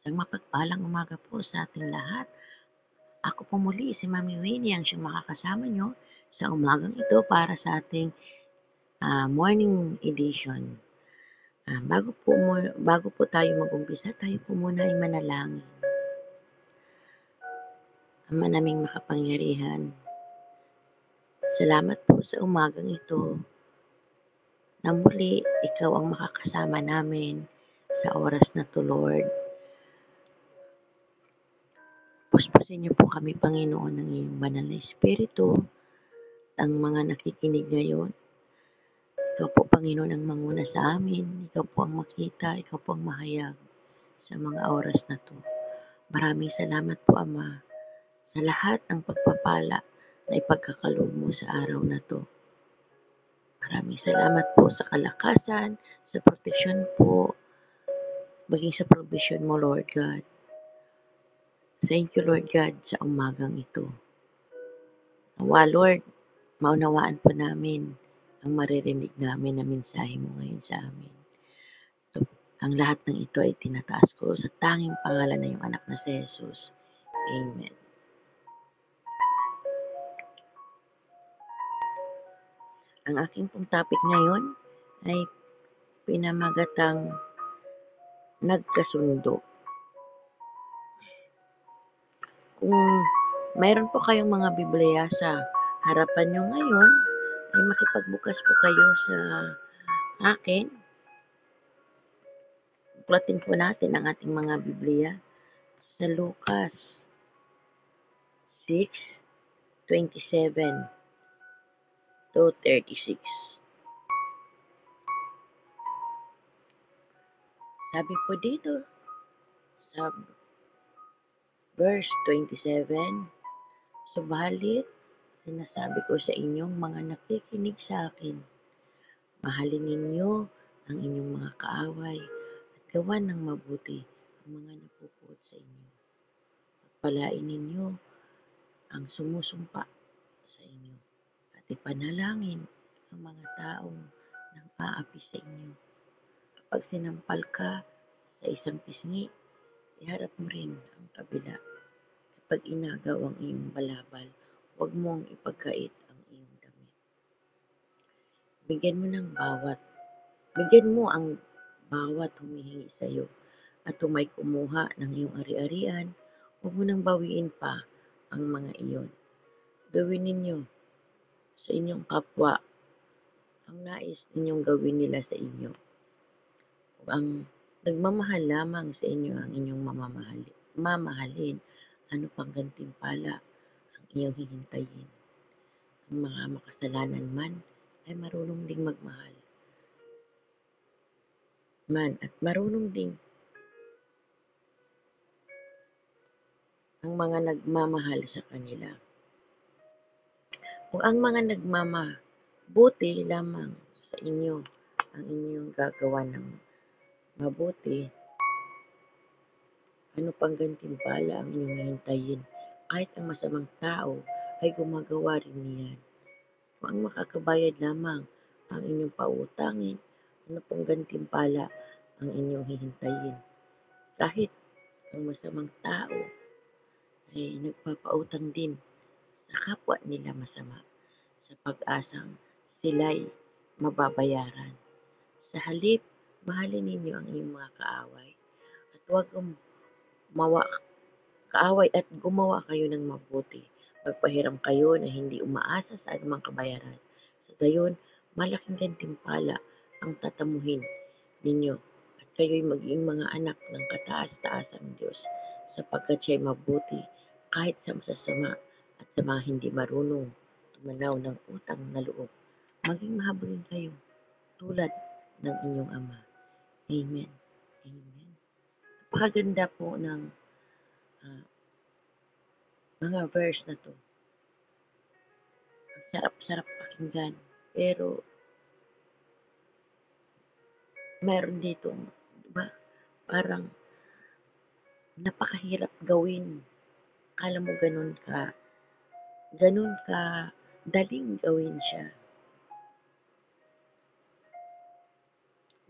Isang mapagpalang umaga po sa ating lahat. Ako po muli si Mami Winnie ang siyang makakasama nyo sa umagang ito para sa ating uh, morning edition. Uh, bago, po, bago po tayo mag-umpisa, tayo po muna ay manalangin. Ama naming makapangyarihan, salamat po sa umagang ito na muli ikaw ang makakasama namin sa oras na to, Lord. Puspusin niyo po kami, Panginoon, ng iyong banal na Espiritu, ang mga nakikinig ngayon. Ikaw po, Panginoon, ang manguna sa amin. Ikaw po ang makita, ikaw po ang mahayag sa mga oras na to. Maraming salamat po, Ama, sa lahat ng pagpapala na ipagkakaloob mo sa araw na to. Maraming salamat po sa kalakasan, sa proteksyon po, maging sa provision mo, Lord God. Thank you, Lord God, sa umagang ito. Nawa, Lord, maunawaan po namin ang maririnig namin na mensahe mo ngayon sa amin. Ito, ang lahat ng ito ay tinataas ko sa tanging pangalan ng iyong anak na si Jesus. Amen. Ang aking pong topic ngayon ay pinamagatang nagkasundo. Kung mayroon po kayong mga Biblia sa harapan nyo ngayon, ay makipagbukas po kayo sa akin. Buklatin po natin ang ating mga Biblia sa Lucas 6:27 to 36. Sabi po dito sa Verse 27, Subalit, sinasabi ko sa inyong mga nakikinig sa akin, mahalin ninyo ang inyong mga kaaway at gawan ng mabuti ang mga napupuot sa inyo. Pagpalain ninyo ang sumusumpa sa inyo at ipanalangin ang mga taong nang aapi sa inyo. Kapag sinampal ka sa isang pisngi, iharap mo rin ang kabila pag inagaw ang iyong balabal, huwag mong ipagkait ang iyong damit. Bigyan mo ng bawat, bigyan mo ang bawat humihingi sa iyo at kung may kumuha ng iyong ari-arian, huwag mo nang bawiin pa ang mga iyon. Gawin ninyo sa inyong kapwa ang nais ninyong gawin nila sa inyo. Ang nagmamahal lamang sa inyo ang inyong mamamahalin, mamahalin, ano pang gantimpala ang iyong hihintayin? Ang mga makasalanan man ay marunong ding magmahal. Man at marunong ding ang mga nagmamahal sa kanila. Kung ang mga nagmamabuti lamang sa inyo ang inyong gagawa ng mabuti, ano pang gantimpala ang inyong hihintayin? Kahit ang masamang tao ay gumagawa rin niyan. Kung ang makakabayad lamang ang inyong pautangin, ano pang gantimpala ang inyong hihintayin? Kahit ang masamang tao ay nagpapautang din sa kapwa nila masama sa pag-asang sila'y mababayaran. Sa halip, mahalin ninyo ang inyong mga kaaway at huwag mawa, kaaway at gumawa kayo ng mabuti. Magpahiram kayo na hindi umaasa sa anumang kabayaran. Sa gayon, malaking gantimpala ang tatamuhin ninyo at kayo'y maging mga anak ng kataas-taasang Diyos sapagkat siya'y mabuti kahit sa masasama at sa mga hindi marunong tumanaw ng utang na loob. Maging mahabagin kayo tulad ng inyong Ama. Amen. Amen. Napakaganda po ng uh, mga verse na to. Ang sarap-sarap pakinggan. Pero, meron dito, diba? Parang, napakahirap gawin. Kala mo ganun ka, ganun ka, daling gawin siya.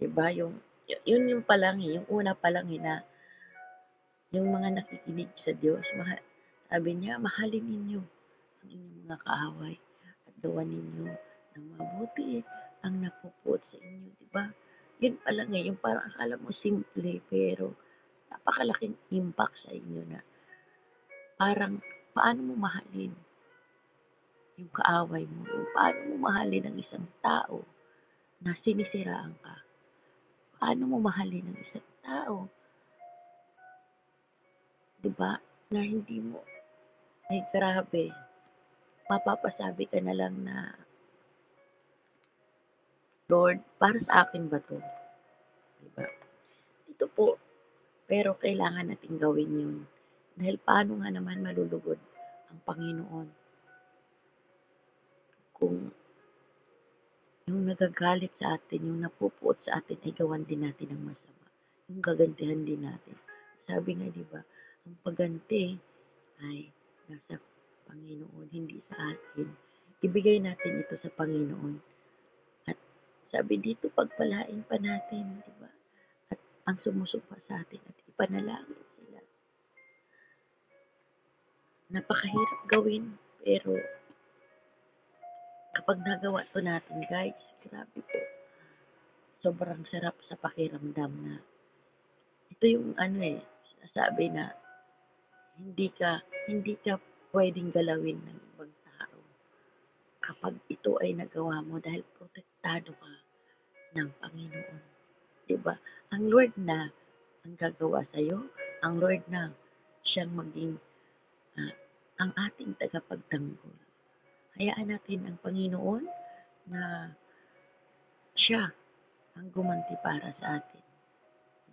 Diba? Yung, yun yung palang, yung una palang na yung mga nakikinig sa Diyos, maha, sabi niya, mahalin ninyo ang inyong mga kaaway at gawan ninyo ng mabuti ang napupuot sa inyo, di ba? Yun pa lang eh, yung parang akala mo simple, pero napakalaking impact sa inyo na parang paano mo mahalin yung kaaway mo, paano mo mahalin ang isang tao na sinisiraan ka. Paano mo mahalin ang isang tao 'di ba? Na hindi mo ay grabe. Mapapasabi ka na lang na Lord, para sa akin ba 'to? 'Di ba? Ito po, pero kailangan nating gawin 'yun. Dahil paano nga naman malulugod ang Panginoon kung yung nagagalit sa atin, yung napupuot sa atin ay gawan din natin ng masama. Yung gagantihan din natin. Sabi nga, di ba, ang pagganti ay nasa Panginoon, hindi sa atin. Ibigay natin ito sa Panginoon. At sabi dito, pagpalain pa natin, di ba? At ang sumusupa sa atin at ipanalangin sila. Napakahirap gawin, pero kapag nagawa to natin, guys, grabe po. Sobrang sarap sa pakiramdam na ito yung ano eh, sinasabi na hindi ka hindi ka pwedeng galawin ng ibang tao kapag ito ay nagawa mo dahil protektado ka ng Panginoon. 'Di ba? Ang Lord na ang gagawa sa iyo, ang Lord na siyang maging uh, ang ating tagapagtanggol. Hayaan natin ang Panginoon na siya ang gumanti para sa atin.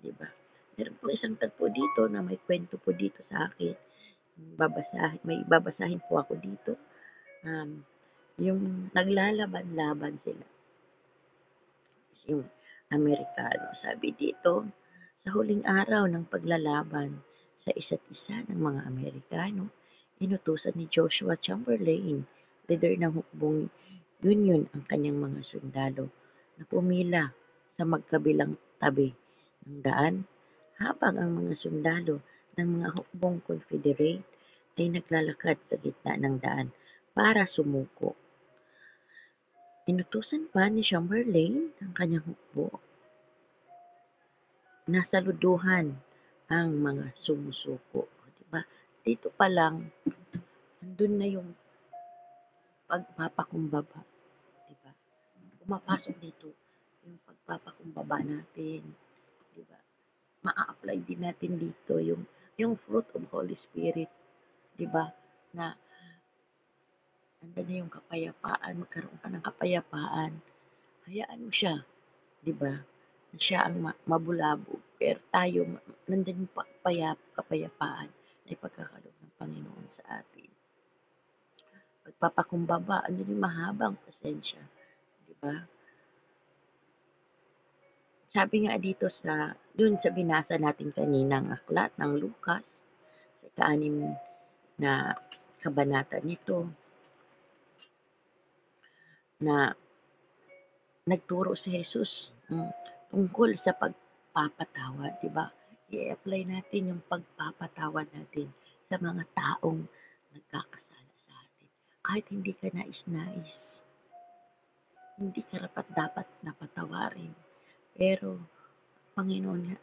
'Di ba? Meron po isang tagpo dito na may kwento po dito sa akin. Babasahin, may babasahin po ako dito. Um, yung naglalaban-laban sila. Yung Amerikano. Sabi dito, sa huling araw ng paglalaban sa isa't isa ng mga Amerikano, inutusan ni Joshua Chamberlain, leader ng hukbong Union ang kanyang mga sundalo na pumila sa magkabilang tabi ng daan habang ang mga sundalo ng mga hukbong Confederate ay naglalakad sa gitna ng daan para sumuko. Inutusan pa ni Chamberlain ang kanyang hukbo na saluduhan ang mga sumusuko. Diba? Dito pa lang, andun na yung pagpapakumbaba. Diba? Pumapasok dito yung pagpapakumbaba natin. Diba? Maa-apply din natin dito yung yung fruit of Holy Spirit, 'di ba? Na andun na yung kapayapaan, magkaroon ka ng kapayapaan. Hayaan mo siya, 'di ba? Siya ang mabulabo, pero tayo nandiyan yung payap, kapayapaan na ipagkakalob ng Panginoon sa atin. Pagpapakumbaba, andun yung mahabang pasensya, 'di ba? Sabi nga dito sa, dun sa binasa natin kaninang aklat ng Lucas, sa kaanim na kabanata nito, na nagturo si Jesus um, tungkol sa pagpapatawad, di ba? I-apply natin yung pagpapatawad natin sa mga taong nagkakasala sa atin. Kahit hindi ka nais-nais, hindi ka rapat dapat napatawarin pero, Panginoon nga,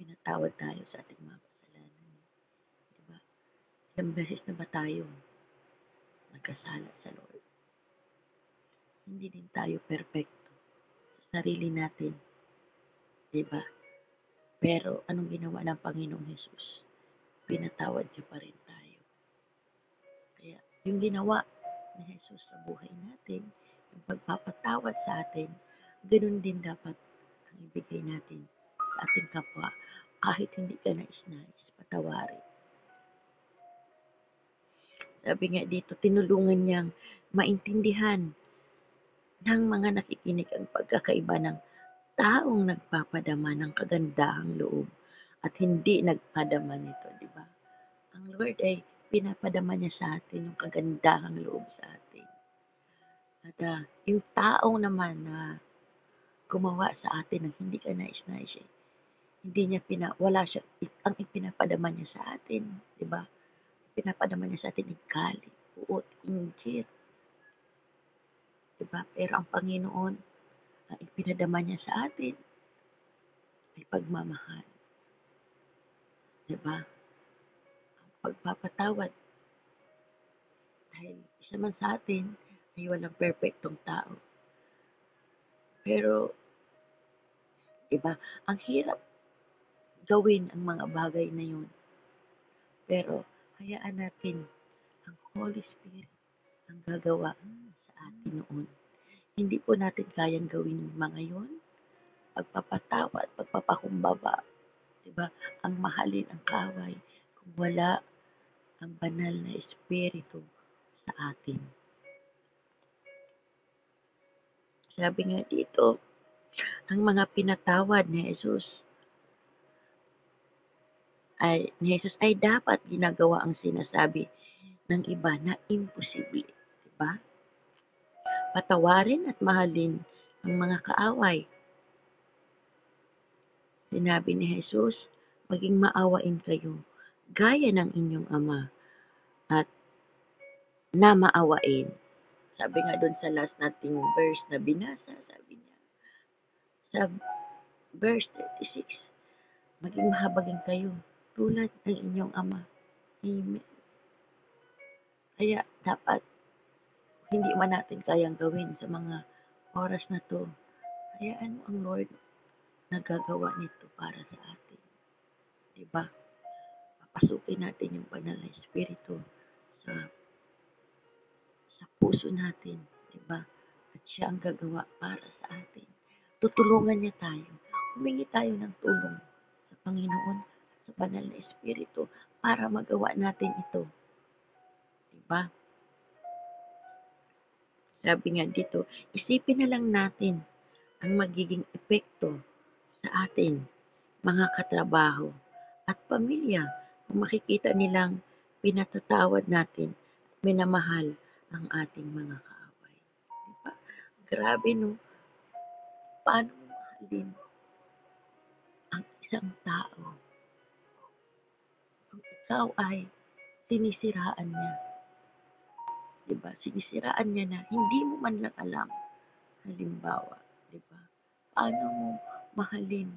pinatawad tayo sa ating mga kasalanan. Diba? Ilang beses na ba tayo nagkasala sa Lord? Hindi din tayo perfecto sa sarili natin. Diba? Pero anong ginawa ng Panginoong Jesus? Pinatawad niya pa rin tayo. Kaya yung ginawa ni Jesus sa buhay natin, yung pagpapatawad sa atin, ganun din dapat ibigay natin sa ating kapwa kahit hindi ka nais-nais patawarin. Sabi nga dito, tinulungan niyang maintindihan ng mga nakikinig ang pagkakaiba ng taong nagpapadama ng kagandahang loob at hindi nagpadama nito, di ba? Ang Lord ay pinapadama niya sa atin yung kagandahang loob sa atin. At uh, yung taong naman na gumawa sa atin ng hindi ka nais-nais eh. Hindi niya pina, wala siya, ang ipinapadama niya sa atin, di ba? Pinapadama niya sa atin ay galit, puot, inggit, di ba? Pero ang Panginoon, ang ipinadama niya sa atin ay pagmamahal, di ba? Ang pagpapatawad, dahil isa man sa atin ay walang perfectong tao. Pero, di ba, ang hirap gawin ang mga bagay na yun. Pero, hayaan natin ang Holy Spirit ang gagawa sa atin noon. Hindi po natin kayang gawin mga yun. Pagpapatawad, pagpapakumbaba, di ba? Ang mahalin ang kaway kung wala ang banal na Espiritu sa atin. Sabi nga dito, ang mga pinatawad ni Jesus ay ni Jesus ay dapat ginagawa ang sinasabi ng iba na imposible, di ba? Patawarin at mahalin ang mga kaaway. Sinabi ni Jesus, maging maawain kayo gaya ng inyong ama at na maawain. Sabi nga doon sa last nating verse na binasa, sabi niya, sa verse 36, maging mahabagin kayo tulad ng inyong ama. Amen. Kaya dapat hindi man natin kayang gawin sa mga oras na to, hayaan mo ang Lord na gagawa nito para sa atin. Diba? Papasukin natin yung banal na Espiritu sa sa puso natin, diba? At siya ang gagawa para sa atin. Tutulungan niya tayo. Humingi tayo ng tulong sa Panginoon sa banal na Espiritu para magawa natin ito. Diba? Sabi nga dito, isipin na lang natin ang magiging epekto sa atin, mga katrabaho at pamilya kung makikita nilang pinatatawad natin at minamahal ang ating mga kaaway. Diba? Grabe no. Paano mo mahalin ang isang tao kung ikaw ay sinisiraan niya? Diba? Sinisiraan niya na hindi mo man lang alam. Halimbawa, diba? Paano mo mahalin?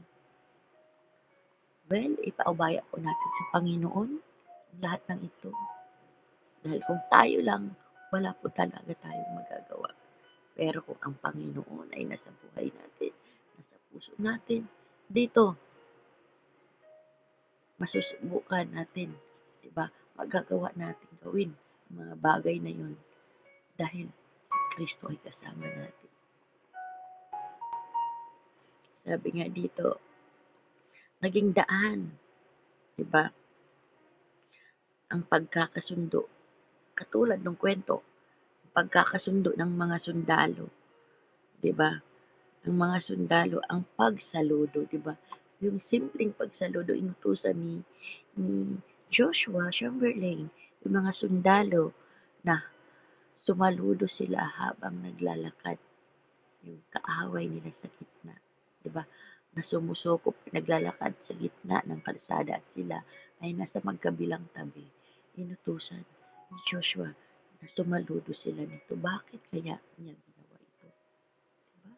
Well, ipaubaya po natin sa Panginoon ang lahat ng ito. Dahil kung tayo lang, wala po talaga tayong magagawa. Pero kung ang Panginoon ay nasa buhay natin, nasa puso natin, dito, masusubukan natin, di ba? Magagawa natin gawin ang mga bagay na yun dahil si Kristo ay kasama natin. Sabi nga dito, naging daan, di ba? Ang pagkakasundo. Katulad ng kwento, pagkakasundo ng mga sundalo, di ba? Ang mga sundalo, ang pagsaludo, di ba? Yung simpleng pagsaludo, inutusan ni, ni Joshua Chamberlain, yung mga sundalo na sumaludo sila habang naglalakad yung kaaway nila sa gitna. Di ba? Na sumusukop, naglalakad sa gitna ng kalsada at sila ay nasa magkabilang tabi. Inutusan ni Joshua na sumaludo sila nito. Bakit kaya niya ginawa ito? Di ba?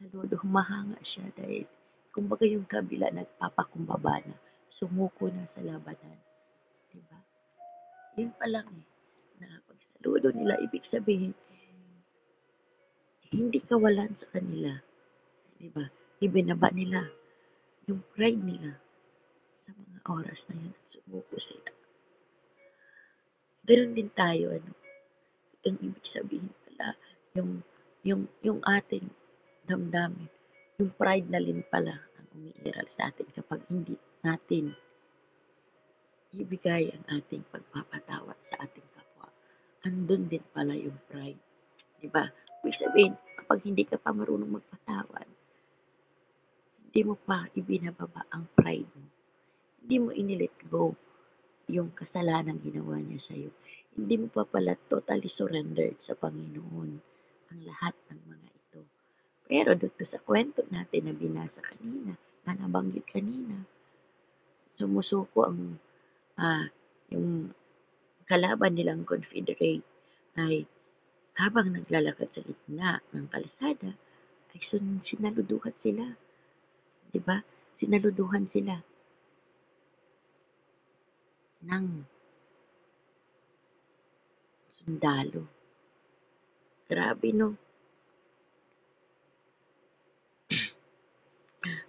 Saludo, humahanga siya dahil kumbaga yung kabila nagpapakumbaba na, sumuko na sa labanan. Di ba? Yun pa lang eh, na pagsaludo nila, ibig sabihin, hindi kawalan sa kanila. Di ba? Ibinaba nila yung pride nila sa mga oras na yun at sumuko sila. Ganon din tayo, ano? Ang ibig sabihin pala, yung, yung, yung ating damdamin, yung pride na rin pala ang umiiral sa atin kapag hindi natin ibigay ang ating pagpapatawad sa ating kapwa. Andun din pala yung pride. Di ba? Ibig sabihin, kapag hindi ka pa marunong magpatawad, hindi mo pa ibinababa ang pride mo. Hindi mo inilet go yung kasalanan ginawa niya sa'yo. Hindi mo pa pala totally surrendered sa Panginoon ang lahat ng mga ito. Pero dito sa kwento natin na binasa kanina, na nabanggit kanina. Sumusuko ang ah, yung kalaban nilang Confederate ay habang naglalakad sa gitna ng kalsada ay sinaluduhan sila. 'Di ba? Sinaluduhan sila ng sundalo. Grabe no.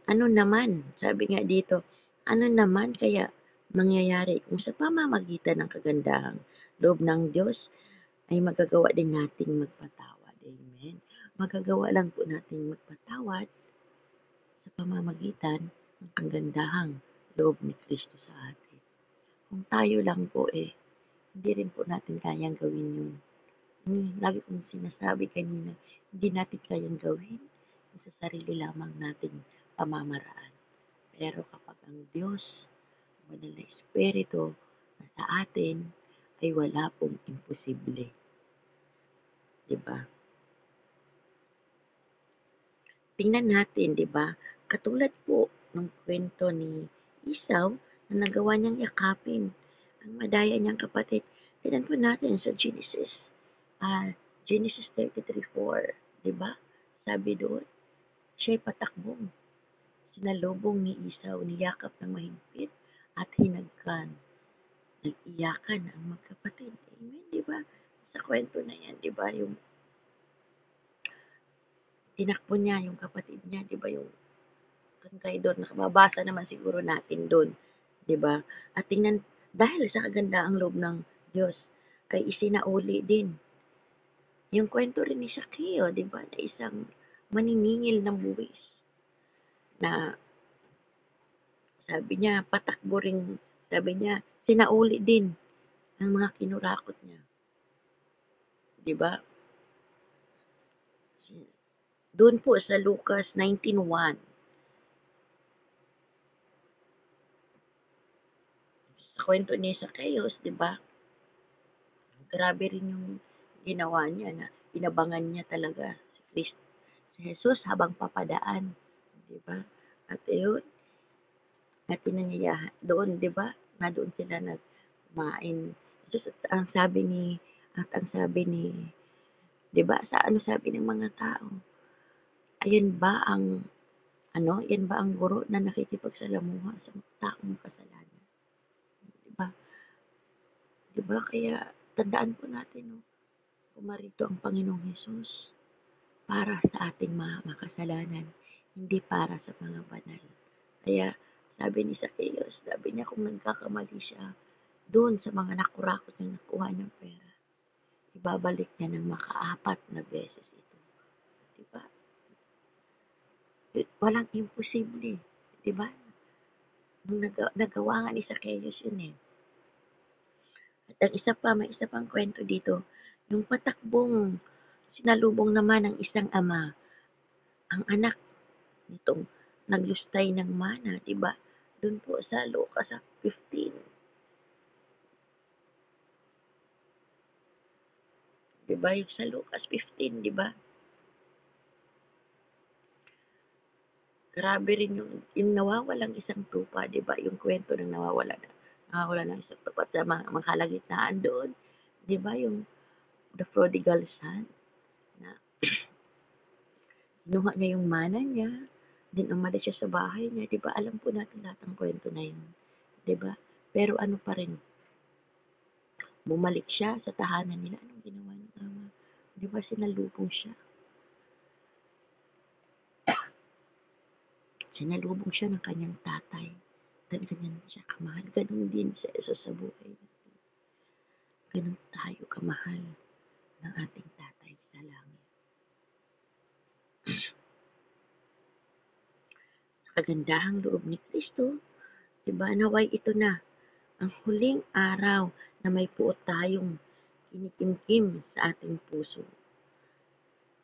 Ano naman, sabi nga dito, ano naman kaya mangyayari kung sa pamamagitan ng kagandahang loob ng Diyos ay magagawa din nating magpatawad. Amen. Magagawa lang po nating magpatawad sa pamamagitan ng kagandahang loob ni Kristo sa atin. Kung tayo lang po eh, hindi rin po natin kayang gawin yun. Hmm, lagi kong sinasabi kanina, hindi natin kayang gawin kung sa sarili lamang nating pamamaraan. Pero kapag ang Diyos, ang Banal na Espiritu, nasa atin, ay wala pong imposible. Di ba? Tingnan natin, di ba? Katulad po ng kwento ni Isaw na nagawa niyang yakapin ang madaya niyang kapatid. Tingnan po natin sa Genesis, ah, Genesis 33.4, di ba? Sabi doon, siya'y patakbong Sinalubong ni Isaw, niyakap ng mahigpit at hinagkan. Nag-iyakan ang magkapatid. Amen, di ba? Sa kwento na yan, di ba? Yung tinakbo niya, yung kapatid niya, di ba? Yung traidor, nakababasa naman siguro natin doon. Di ba? At tingnan, dahil sa kagandaang loob ng Diyos, ay isinauli din. Yung kwento rin ni Sakeo, di ba? Na isang maniningil ng buwis na sabi niya, patakbo rin, sabi niya, sinauli din ang mga kinurakot niya. Di ba? Doon po sa Lucas 19.1. Sa kwento ni Zacchaeus, di ba? Grabe rin yung ginawa niya na inabangan niya talaga si Christ, si Jesus habang papadaan di ba? At ayun, na pinanyayahan doon, di ba? Na doon sila nagmain. Just at ang sabi ni at ang sabi ni 'di ba? Sa ano sabi ng mga tao? Ayun ba ang ano, yan ba ang guro na nakikipagsalamuha sa taong kasalanan? 'Di ba? 'Di ba? Kaya tandaan po natin no, pumarito ang Panginoong Hesus para sa ating mga makasalanan hindi para sa mga banal. Kaya sabi ni Zacchaeus, sabi niya kung nagkakamali siya doon sa mga nakurakot niyang nakuha ng pera, ibabalik niya ng makaapat na beses ito. Diba? Walang imposible. Diba? Nung nag- nagawa nga ni Zacchaeus yun eh. At ang isa pa, may isa pang kwento dito, yung patakbong sinalubong naman ng isang ama, ang anak nitong naglustay ng mana, di ba? Doon po sa Lucas 15. Di? Yung sa Lucas 15, di ba? Grabe rin yung, yung nawawalang isang tupa, di ba? Yung kwento ng nawawala na nawawala ng isang tupa sa mga, mga kalagitnaan doon. Di ba? Yung the prodigal son na kinuha niya yung mana niya, din umalis siya sa bahay niya, 'di ba? Alam po natin lahat ng kwento na 'yun. 'Di ba? Pero ano pa rin? Bumalik siya sa tahanan nila. Anong ginawa ng ama? 'Di ba sinalubong siya? Sinalubong siya ng kanyang tatay. Ganyan siya kamahal. Ganon din sa Jesus sa buhay natin. Ganon tayo kamahal ng ating tatay sa langit. kagandahang loob ni Kristo, diba naway ito na ang huling araw na may puot tayong kinikimkim sa ating puso.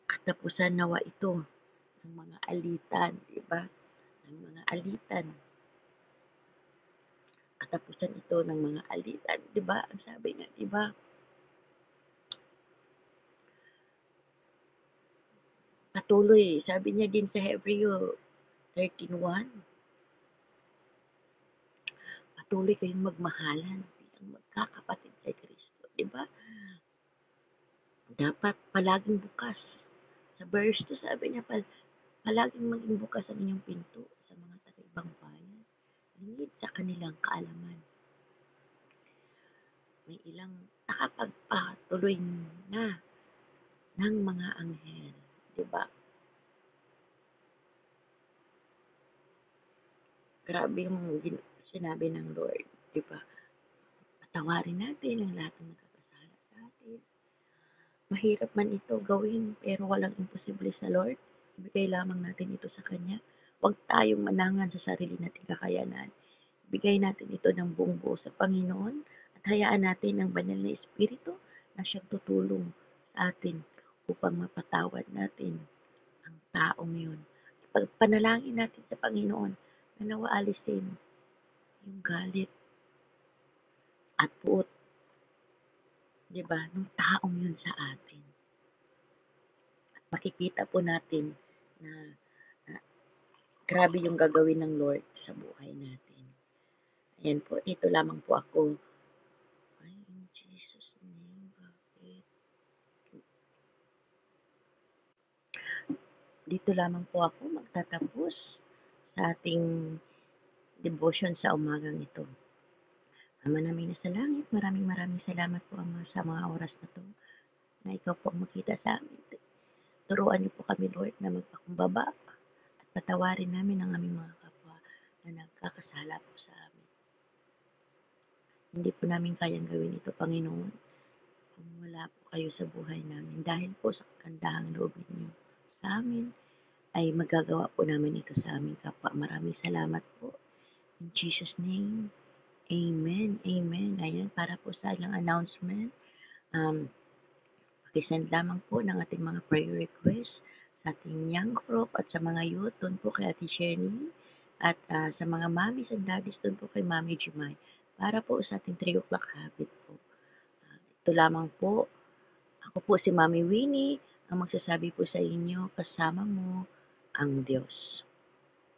Katapusan nawa ito ng mga alitan, diba? Ng mga alitan. Katapusan ito ng mga alitan, diba? Ang sabi nga, diba? Patuloy, sabi niya din sa Hebreo 13.1, patuloy kayong magmahalan bilang magkakapatid kay Kristo. Di ba? Dapat palaging bukas. Sa verse 2, sabi niya, pal palaging maging bukas ang inyong pinto sa mga taga-ibang bayan. Lingid sa kanilang kaalaman. May ilang nakapagpatuloy na ng mga anghel. Di ba? Grabe yung sinabi ng Lord, di ba? Patawarin natin ang lahat ng nagkakasala sa atin. Mahirap man ito gawin, pero walang imposible sa Lord. Ibigay lamang natin ito sa Kanya. Huwag tayong manangan sa sarili nating kakayanan. Bigay natin ito ng buong buo sa Panginoon at hayaan natin ang banal na Espiritu na siyang tutulong sa atin upang mapatawad natin ang taong yun. Pagpanalangin natin sa Panginoon na nawa alisin yung galit at puot, di ba, ng taong yun sa atin. At makikita po natin na, na grabe yung gagawin ng Lord sa buhay natin. Ayan po, ito lamang po ako. Ay, in Jesus name, bakit? Dito lamang po ako magtatapos sa ating devotion sa umagang ito. Ama namin na sa langit, maraming maraming salamat po Ama sa mga oras na to na ikaw po ang makita sa amin. Turuan niyo po kami Lord na magpakumbaba patawarin namin ang aming mga kapwa na nagkakasala po sa amin. Hindi po namin kayang gawin ito, Panginoon, kung wala po kayo sa buhay namin dahil po sa kandahang loob ninyo sa amin ay magagawa po namin ito sa aming kapwa. Maraming salamat po. In Jesus' name, Amen. Amen. Ayan, para po sa ilang announcement, um, pakisend lamang po ng ating mga prayer requests sa ating young group at sa mga youth, doon po kay Ate Jenny, at uh, sa mga mommies and daddies, doon po kay Mami Jumay, para po sa ating 3 o'clock habit po. Uh, ito lamang po, ako po si Mami Winnie, ang magsasabi po sa inyo, kasama mo, ang Diyos.